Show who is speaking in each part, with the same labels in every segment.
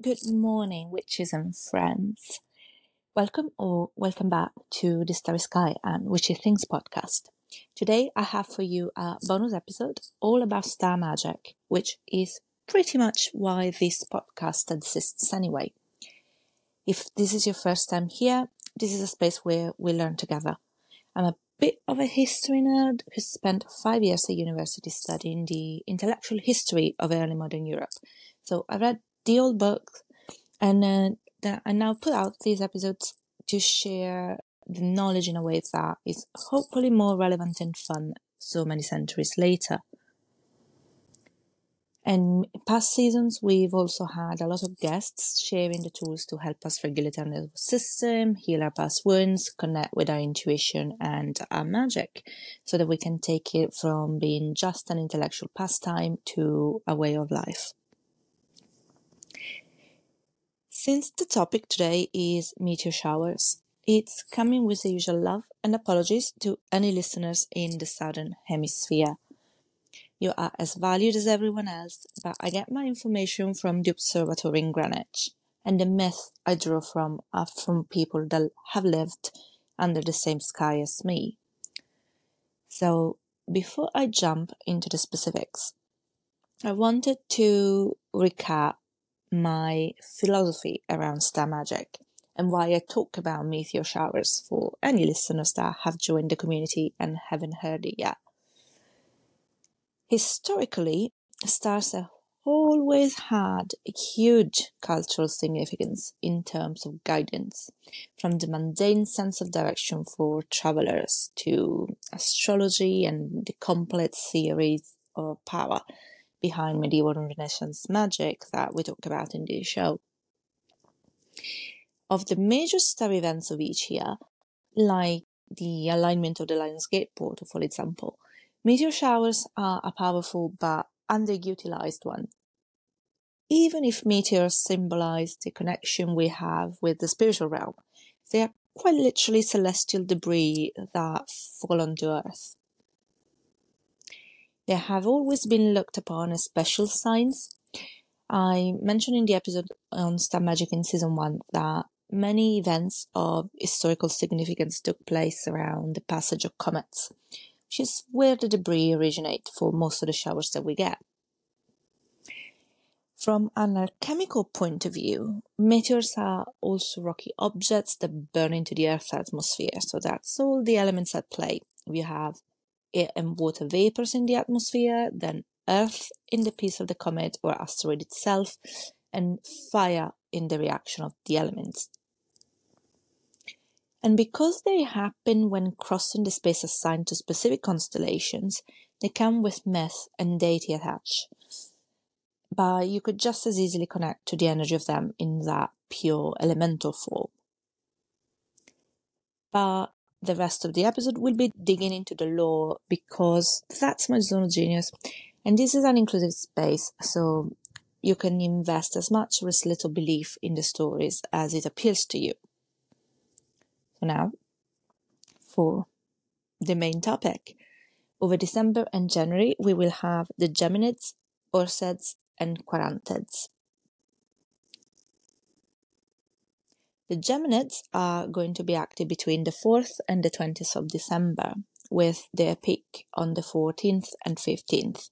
Speaker 1: Good morning, witches and friends. Welcome or welcome back to the Starry Sky and Witchy Things podcast. Today I have for you a bonus episode all about star magic, which is pretty much why this podcast exists anyway. If this is your first time here, this is a space where we learn together. I'm a bit of a history nerd who spent five years at university studying the intellectual history of early modern Europe. So I read the old books, and uh, I now put out these episodes to share the knowledge in a way that is hopefully more relevant and fun so many centuries later. And past seasons, we've also had a lot of guests sharing the tools to help us regulate our nervous system, heal our past wounds, connect with our intuition and our magic, so that we can take it from being just an intellectual pastime to a way of life. Since the topic today is meteor showers, it's coming with the usual love and apologies to any listeners in the southern hemisphere. You are as valued as everyone else, but I get my information from the observatory in Greenwich, and the myth I draw from are from people that have lived under the same sky as me. So, before I jump into the specifics, I wanted to recap my philosophy around star magic and why I talk about meteor showers for any listeners that have joined the community and haven't heard it yet. Historically, stars have always had a huge cultural significance in terms of guidance, from the mundane sense of direction for travelers to astrology and the complex theories of power behind medieval and Renaissance magic that we talked about in this show. Of the major star events of each year, like the alignment of the Lion's Gate portal, for example, meteor showers are a powerful but underutilized one. Even if meteors symbolize the connection we have with the spiritual realm, they are quite literally celestial debris that fall onto Earth. They have always been looked upon as special signs. I mentioned in the episode on Star Magic in season one that many events of historical significance took place around the passage of comets, which is where the debris originate for most of the showers that we get. From an alchemical point of view, meteors are also rocky objects that burn into the Earth's atmosphere, so that's all the elements at play. We have air and water vapors in the atmosphere, then earth in the piece of the comet or asteroid itself, and fire in the reaction of the elements. And because they happen when crossing the space assigned to specific constellations, they come with myth and deity attached. But you could just as easily connect to the energy of them in that pure elemental form. But the rest of the episode will be digging into the lore because that's my zone of genius. And this is an inclusive space, so you can invest as much or as little belief in the stories as it appeals to you. So now, for the main topic. Over December and January, we will have the Geminids, Ursids, and Quadrantids. The Geminids are going to be active between the 4th and the 20th of December, with their peak on the 14th and 15th.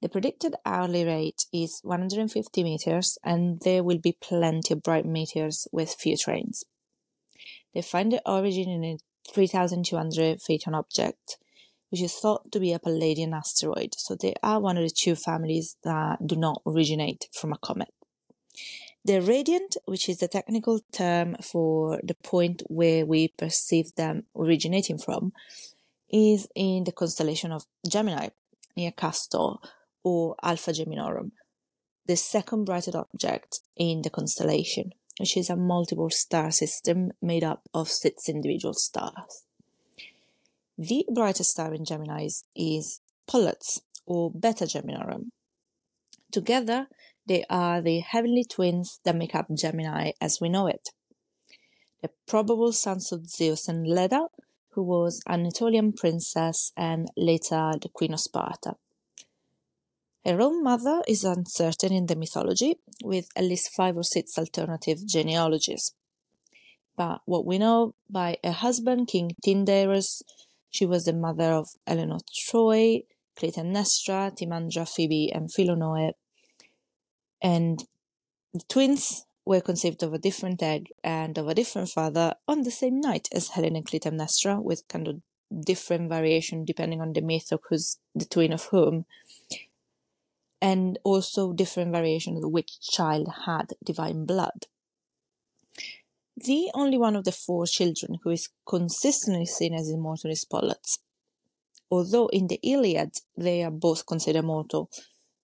Speaker 1: The predicted hourly rate is 150 meters, and there will be plenty of bright meteors with few trains. They find their origin in a 3,200 Phaethon object, which is thought to be a Palladian asteroid, so they are one of the two families that do not originate from a comet. The radiant, which is the technical term for the point where we perceive them originating from, is in the constellation of Gemini, near Castor, or Alpha Geminorum, the second brightest object in the constellation, which is a multiple star system made up of six individual stars. The brightest star in Gemini is Pollux, or Beta Geminorum. Together, they are the heavenly twins that make up Gemini as we know it. The probable sons of Zeus and Leda, who was an Aetolian princess and later the Queen of Sparta. Her own mother is uncertain in the mythology, with at least five or six alternative genealogies. But what we know by her husband, King Tyndareus, she was the mother of Helen of Troy, Clytemnestra, Timandra, Phoebe, and Philonoe. And the twins were conceived of a different egg and of a different father on the same night as Helen and Clytemnestra, with kind of different variation depending on the myth of who's the twin of whom and also different variations of which child had divine blood. The only one of the four children who is consistently seen as immortal is Pollux. Although in the Iliad they are both considered mortal,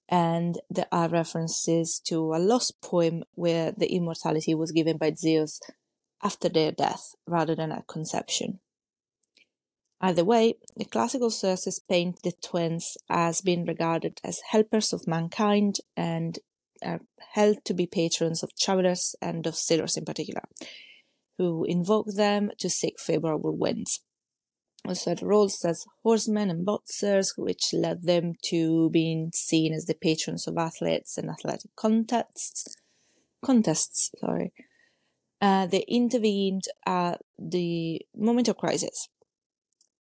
Speaker 1: and there are references to a lost poem where the immortality was given by Zeus after their death rather than at conception. Either way, the classical sources paint the twins as being regarded as helpers of mankind and are held to be patrons of travelers and of sailors in particular, who invoke them to seek favorable winds. Also roles as horsemen and boxers, which led them to being seen as the patrons of athletes and athletic contests. Contests, sorry. Uh, they intervened at the moment of crisis,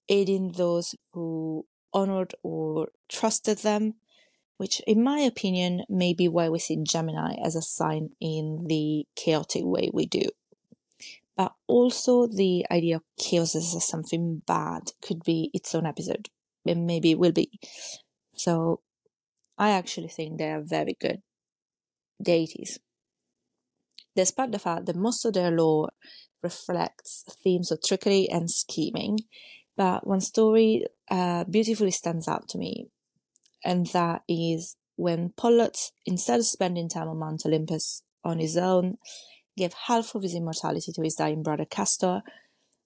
Speaker 1: aiding those who honored or trusted them, which, in my opinion, may be why we see Gemini as a sign in the chaotic way we do. But also, the idea of chaos as something bad could be its own episode, and maybe it will be. So, I actually think they are very good deities. Despite the fact that most of their lore reflects themes of trickery and scheming, but one story uh, beautifully stands out to me, and that is when Pollux, instead of spending time on Mount Olympus on his own, gave half of his immortality to his dying brother Castor,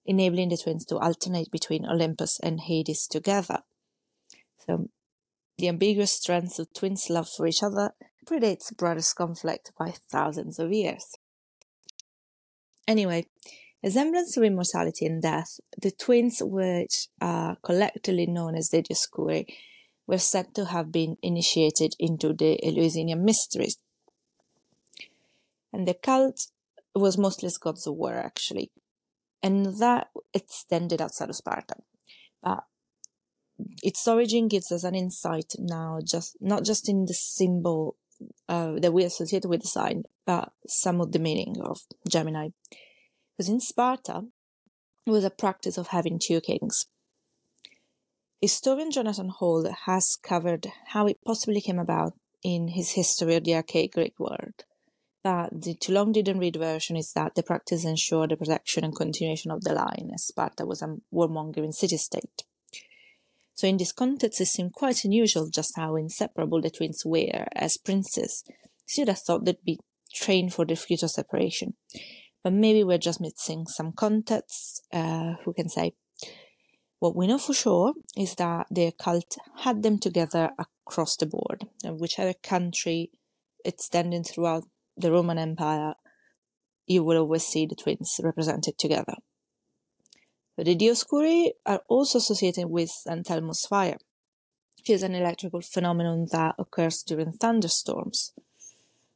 Speaker 1: enabling the twins to alternate between Olympus and Hades together. So, the ambiguous strength of twins' love for each other predates brothers' conflict by thousands of years. Anyway, a semblance of immortality and death, the twins, which are collectively known as the Dioscuri, were said to have been initiated into the Eleusinian mysteries. And the cult was mostly as gods of war, actually, and that extended outside of Sparta. But its origin gives us an insight now, just not just in the symbol uh, that we associate with the sign, but some of the meaning of Gemini. Because in Sparta, it was a practice of having two kings. Historian Jonathan Hall has covered how it possibly came about in his History of the Archaic Greek World. But the too long didn't read version is that the practice ensured the protection and continuation of the line, as Sparta was a warmongering city state. So, in this context, it seemed quite unusual just how inseparable the twins were as princes. So you'd have thought they'd be trained for their future separation but maybe we're just missing some context. Uh, who can say? What we know for sure is that the cult had them together across the board, and whichever country extending throughout the Roman Empire, you will always see the twins represented together. The Dioscuri are also associated with St. Elmo's fire, which is an electrical phenomenon that occurs during thunderstorms.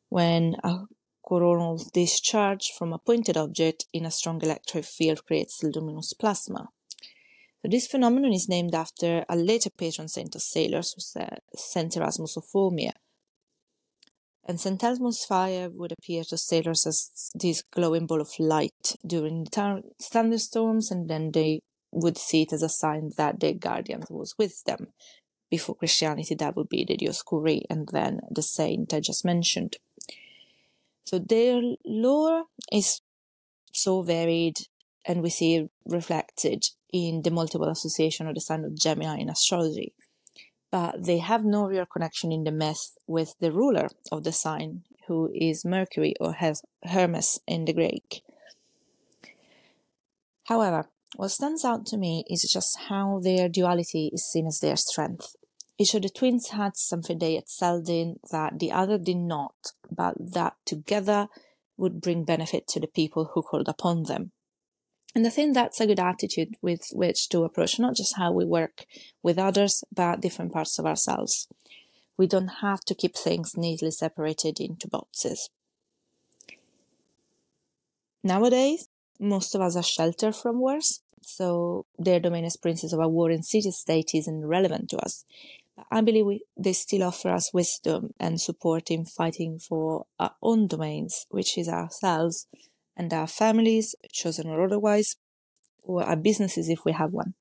Speaker 1: When a coronal discharge from a pointed object in a strong electric field creates luminous plasma. So this phenomenon is named after a later patron saint of sailors, Saint Erasmus of Formia. And St. Elmo's fire would appear to sailors as this glowing ball of light during th- thunderstorms, and then they would see it as a sign that their guardian was with them. Before Christianity, that would be the Dioscuri, and then the saint I just mentioned. So their lore is so varied and we see it reflected in the multiple association of the sign of Gemini in astrology. But they have no real connection in the myth with the ruler of the sign, who is Mercury or has Hermes in the Greek. However, what stands out to me is just how their duality is seen as their strength. Each of the twins had something they excelled in that the other did not, but that together would bring benefit to the people who called upon them. And I think that's a good attitude with which to approach not just how we work with others, but different parts of ourselves. we don't have to keep things neatly separated into boxes. Nowadays, most of us are sheltered from wars, so their domain as princes of a war warring city state isn't relevant to us. But I believe we, they still offer us wisdom and support in fighting for our own domains, which is ourselves and our families, chosen or otherwise, or our businesses if we have one.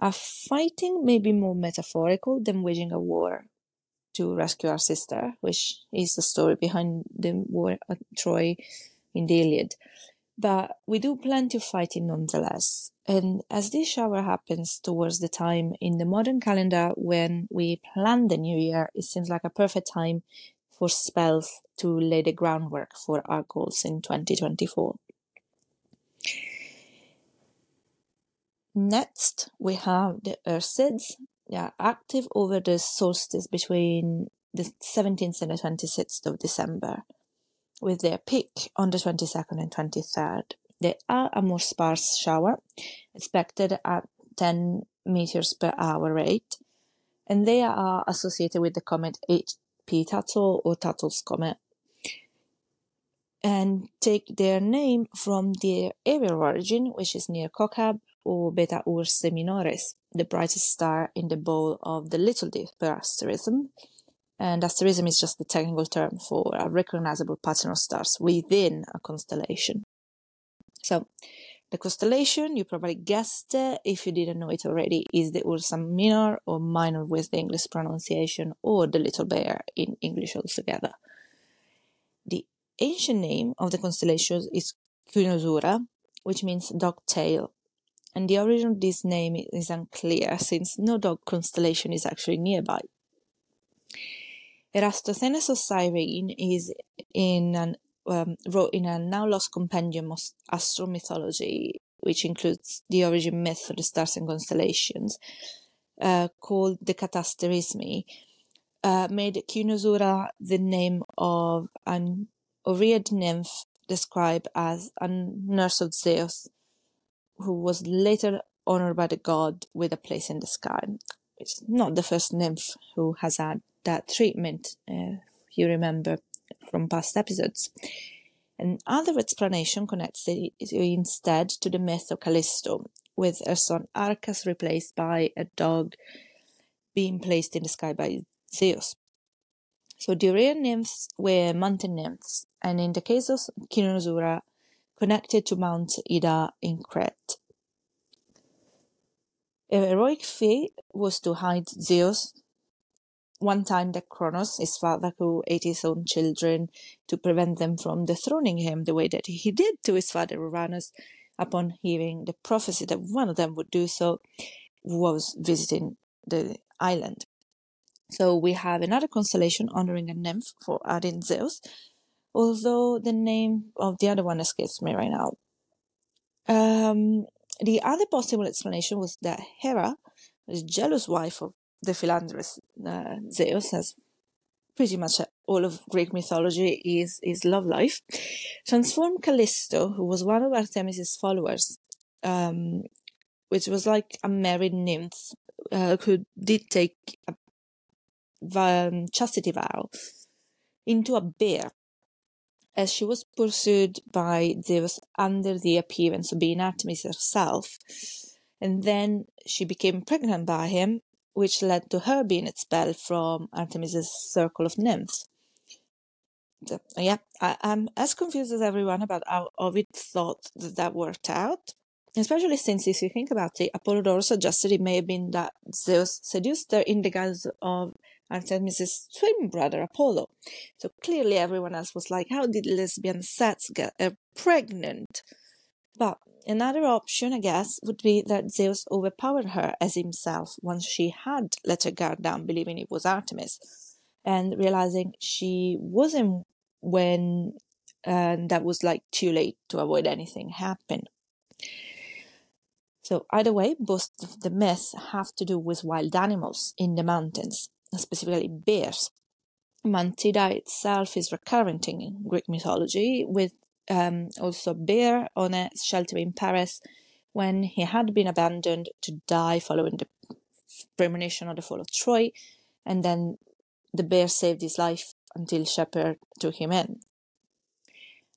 Speaker 1: Our fighting may be more metaphorical than waging a war to rescue our sister, which is the story behind the war at Troy in the Iliad. But we do plenty of fighting nonetheless. And as this shower happens towards the time in the modern calendar when we plan the new year, it seems like a perfect time for spells to lay the groundwork for our goals in 2024. Next, we have the Ursids. They are active over the solstice between the 17th and the 26th of December, with their peak on the 22nd and 23rd. They are a more sparse shower, expected at 10 meters per hour rate, and they are associated with the comet 8P/Tuttle or Tuttle's comet, and take their name from their area of origin, which is near Kochab, or Beta Ursae Minoris, the brightest star in the bowl of the Little Dipper asterism. And asterism is just the technical term for a recognizable pattern of stars within a constellation. So, the constellation, you probably guessed if you didn't know it already, is the Ursa Minor or Minor with the English pronunciation or the Little Bear in English altogether. The ancient name of the constellation is Cynosura, which means dog tail and the origin of this name is unclear since no dog constellation is actually nearby. Eratosthenes of Cyrene is in an, um, wrote in a now lost compendium of astromythology, which includes the origin myth of the stars and constellations, uh, called the Catasterismi, uh, made Cynosura the name of an Oread nymph described as a nurse of Zeus who was later honored by the god with a place in the sky. It's not the first nymph who has had that treatment, uh, if you remember from past episodes. Another explanation connects it instead to the myth of Callisto, with her son Arcas replaced by a dog being placed in the sky by Zeus. So the Oread nymphs were mountain nymphs, and in the case of Cynosura, connected to Mount Ida in Crete. A heroic feat was to hide Zeus. One time that Kronos, his father who ate his own children to prevent them from dethroning him the way that he did to his father Uranus, upon hearing the prophecy that one of them would do so, was visiting the island. So we have another constellation honoring a nymph for adding Zeus, although the name of the other one escapes me right now. Um, the other possible explanation was that Hera, the jealous wife of the philanderous uh, Zeus, as pretty much all of Greek mythology is is love life, transformed Callisto, who was one of Artemis's followers, um, which was like a married nymph uh, who did take a um, chastity vow, into a bear as she was pursued by Zeus under the appearance of being Artemis herself. And then she became pregnant by him, which led to her being expelled from Artemis's circle of nymphs. So, yeah, I, am as confused as everyone about how Ovid thought that that worked out. Especially since, if you think about it, Apollodorus suggested it may have been that Zeus seduced her in the guise of Artemis's twin brother Apollo. So clearly everyone else was like, how did lesbian sets get her pregnant? But another option, I guess, would be that Zeus overpowered her as himself once she had let her guard down, believing it was Artemis, and realizing she wasn't when and that was like too late to avoid anything happen. So either way, both of the myths have to do with wild animals in the mountains specifically bears. Mount Ida itself is recurrent in Greek mythology, with um, also bear on a shelter in Paris when he had been abandoned to die following the premonition of the fall of Troy, and then the bear saved his life until Shepherd took him in.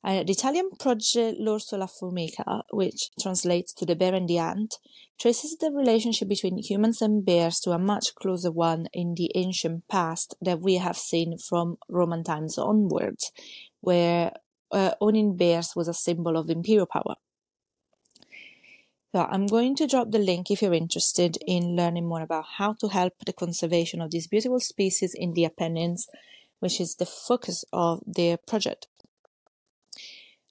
Speaker 1: Uh, the Italian project L'orso la formica, which translates to the bear and the ant, traces the relationship between humans and bears to a much closer one in the ancient past that we have seen from Roman times onwards, where uh, owning bears was a symbol of imperial power. So I'm going to drop the link if you're interested in learning more about how to help the conservation of these beautiful species in the Apennines, which is the focus of their project.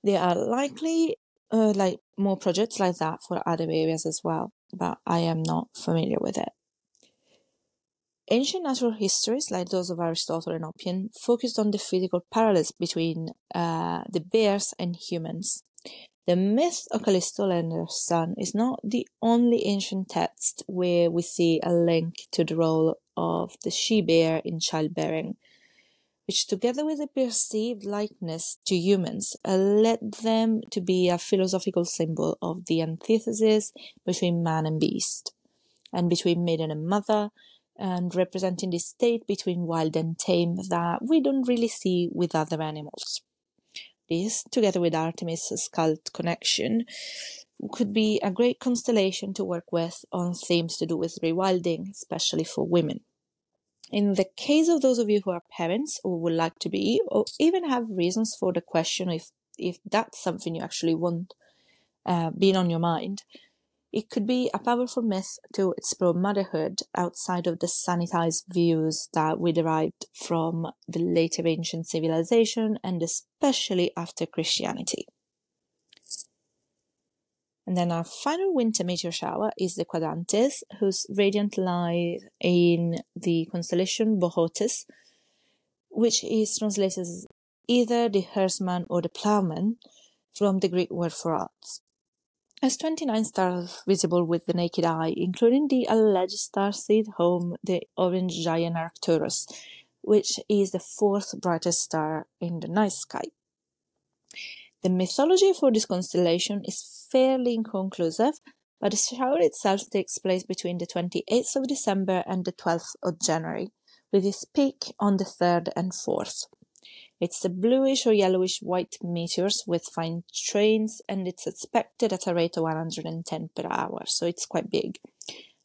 Speaker 1: There are likely uh, like more projects like that for other areas as well, but I am not familiar with it. Ancient natural histories, like those of Aristotle and Oppian, focused on the physical parallels between uh, the bears and humans. The myth of Callisto and her son is not the only ancient text where we see a link to the role of the she bear in childbearing, which together with a perceived likeness to humans uh, led them to be a philosophical symbol of the antithesis between man and beast, and between maiden and mother, and representing the state between wild and tame that we don't really see with other animals. This, together with Artemis' cult connection, could be a great constellation to work with on themes to do with rewilding, especially for women. In the case of those of you who are parents or would like to be, or even have reasons for the question if, if that's something you actually want uh, being on your mind, it could be a powerful myth to explore motherhood outside of the sanitized views that we derived from the later ancient civilization and especially after Christianity. And then our final winter meteor shower is the Quadrantids, whose radiant lies in the constellation Boötes, which is translated as either the herdsman or the plowman from the Greek word for ox. As 29 stars visible with the naked eye, including the alleged starseed home, the orange giant Arcturus, which is the fourth brightest star in the night sky. The mythology for this constellation is fairly inconclusive, but the shower itself takes place between the 28th of December and the 12th of January, with its peak on the 3rd and 4th. It's a bluish or yellowish white meteors with fine trains and it's expected at a rate of 110 per hour, so it's quite big.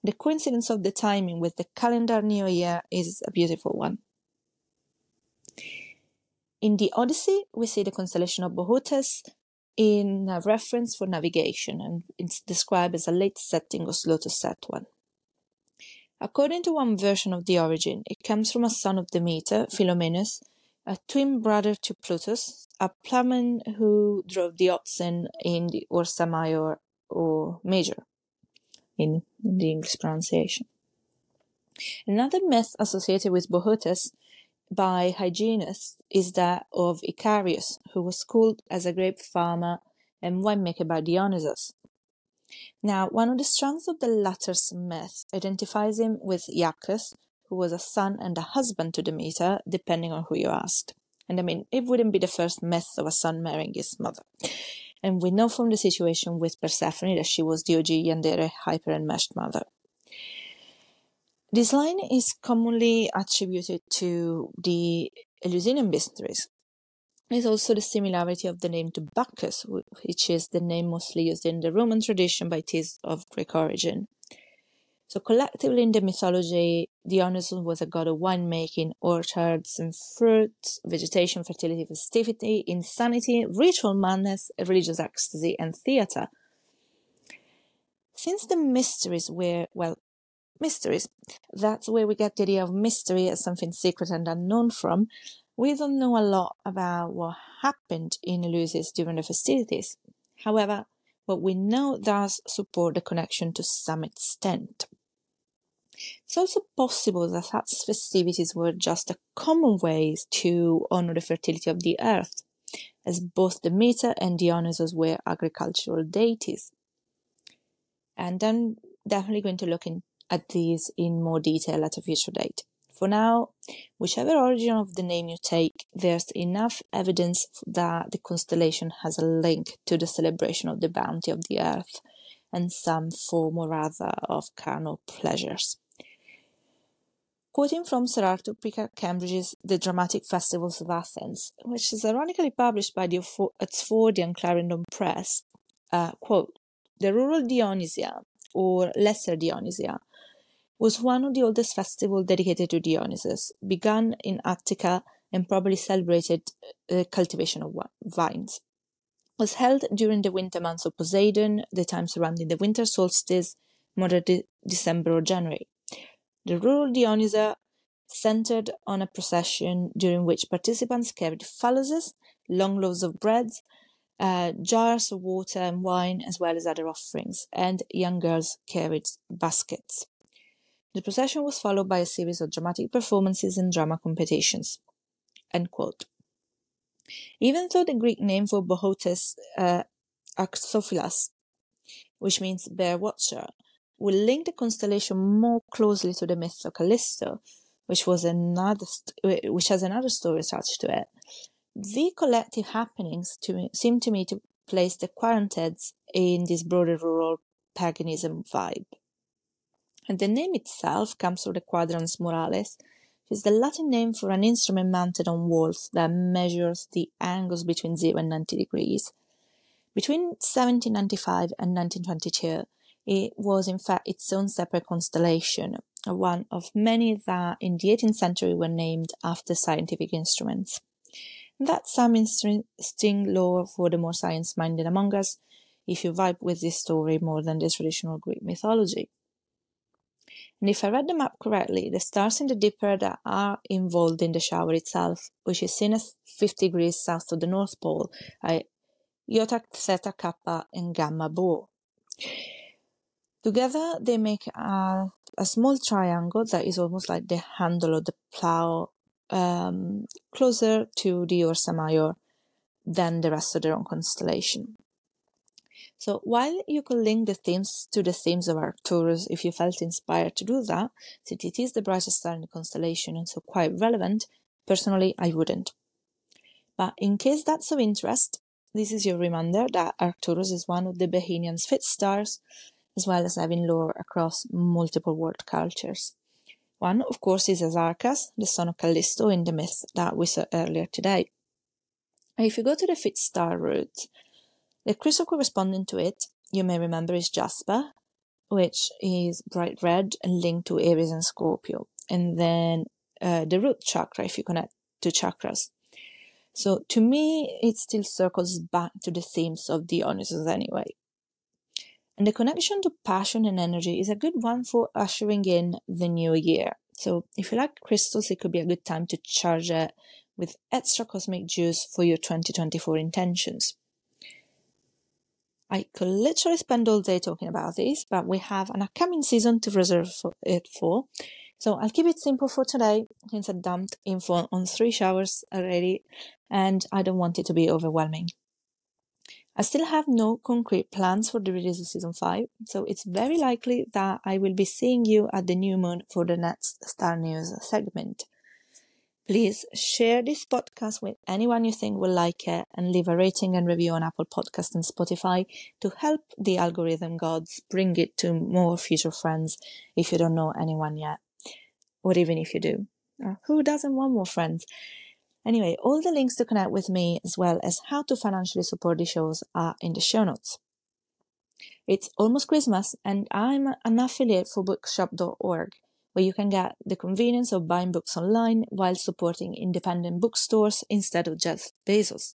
Speaker 1: The coincidence of the timing with the calendar new year is a beautiful one. In the Odyssey, we see the constellation of Boötes in a reference for navigation, and it's described as a late setting or slow to set one. According to one version of the origin, it comes from a son of Demeter, Philomelus, a twin brother to Plutus, a plowman who drove the oxen in the Ursa Major or Major in the English pronunciation. Another myth associated with Boötes by Hyginus is that of Icarius, who was schooled as a grape farmer and winemaker by Dionysus. Now, one of the strands of the latter's myth identifies him with Iacchus, who was a son and a husband to Demeter, depending on who you asked. And I mean, it wouldn't be the first myth of a son marrying his mother. And we know from the situation with Persephone that she was OG Yandere hyper enmeshed mother. This line is commonly attributed to the Eleusinian mysteries. It's also the similarity of the name to Bacchus, which is the name mostly used in the Roman tradition, by it is of Greek origin. So collectively in the mythology, Dionysus was a god of winemaking, orchards and fruits, vegetation, fertility, festivity, insanity, ritual madness, religious ecstasy, and theatre. Since the mysteries were, well, mysteries, that's where we get the idea of mystery as something secret and unknown from, we don't know a lot about what happened in Eleusis during the festivities. However, what we know does support the connection to some extent. It's also possible that such festivities were just a common way to honor the fertility of the earth, as both Demeter and Dionysus were agricultural deities. And I'm definitely going to look in, at these in more detail at a future date. For now, whichever origin of the name you take, there's enough evidence that the constellation has a link to the celebration of the bounty of the earth and some form or other of carnal pleasures. Quoting from Sir Pickard-Cambridge's The Dramatic Festivals of Athens, which is ironically published by the Oxfordian Clarendon Press, uh, quote, the rural Dionysia, or Lesser Dionysia, was one of the oldest festivals dedicated to Dionysus, begun in Attica and probably celebrated the uh, cultivation of vines. It was held during the winter months of Poseidon, the time surrounding the winter solstice, more December or January. The rural Dionysia centered on a procession during which participants carried phalluses, long loaves of bread, uh, jars of water and wine, as well as other offerings, and young girls carried baskets. The procession was followed by a series of dramatic performances and drama competitions. Even though the Greek name for Boötes, uh, Arctophylax, which means bear watcher, will link the constellation more closely to the myth of Callisto, which was another st- which has another story attached to it. The collective happenings to me, seem to me to place the Quadrantids in this broader rural paganism vibe. And the name itself comes from the quadrans muralis, which is the Latin name for an instrument mounted on walls that measures the angles between 0 and 90 degrees. Between 1795 and 1922, it was in fact its own separate constellation, one of many that in the 18th century were named after scientific instruments. That's some interesting lore for the more science minded among us if you vibe with this story more than the traditional Greek mythology. And if I read the map correctly, the stars in the Dipper that are involved in the shower itself, which is seen as 50 degrees south of the North Pole, Iota, Theta, Kappa, and Gamma Bo. Together, they make a, a small triangle that is almost like the handle of the plow, um, closer to the Ursa Major than the rest of their own constellation. So while you could link the themes to the themes of Arcturus if you felt inspired to do that, since it is the brightest star in the constellation and so quite relevant, personally I wouldn't. But in case that's of interest, this is your reminder that Arcturus is one of the Behenian's fixed stars as well as having lore across multiple world cultures. One, of course, is Azarkas, the son of Callisto in the myth that we saw earlier today. If you go to the fifth star route, the crystal corresponding to it, you may remember, is Jasper, which is bright red and linked to Aries and Scorpio. And then uh, the root chakra, if you connect to chakras. So to me, it still circles back to the themes of Dionysus anyway. And the connection to passion and energy is a good one for ushering in the new year. So if you like crystals, it could be a good time to charge it with extra cosmic juice for your 2024 intentions. I could literally spend all day talking about this, but we have an upcoming season to reserve for it for. So I'll keep it simple for today since I dumped info on three showers already and I don't want it to be overwhelming. I still have no concrete plans for the release of season 5, so it's very likely that I will be seeing you at the new moon for the next Star News segment. Please share this podcast with anyone you think will like it and leave a rating and review on Apple Podcast and Spotify to help the algorithm gods bring it to more future friends if you don't know anyone yet. Or even if you do. Uh, who doesn't want more friends? Anyway, all the links to connect with me as well as how to financially support the shows are in the show notes. It's almost Christmas and I'm an affiliate for bookshop.org where you can get the convenience of buying books online while supporting independent bookstores instead of just Bezos.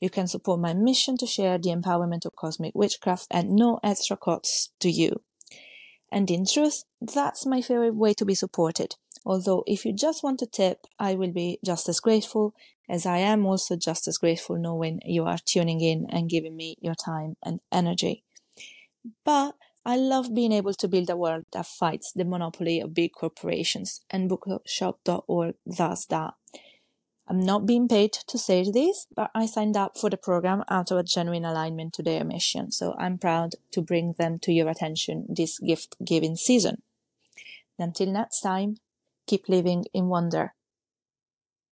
Speaker 1: You can support my mission to share the empowerment of cosmic witchcraft at no extra cost to you. And in truth, that's my favorite way to be supported. Although, if you just want a tip, I will be just as grateful, as I am also just as grateful knowing you are tuning in and giving me your time and energy. But I love being able to build a world that fights the monopoly of big corporations, and bookshop.org does that. I'm not being paid to say this, but I signed up for the program out of a genuine alignment to their mission, so I'm proud to bring them to your attention this gift giving season. Until next time, keep living in wonder.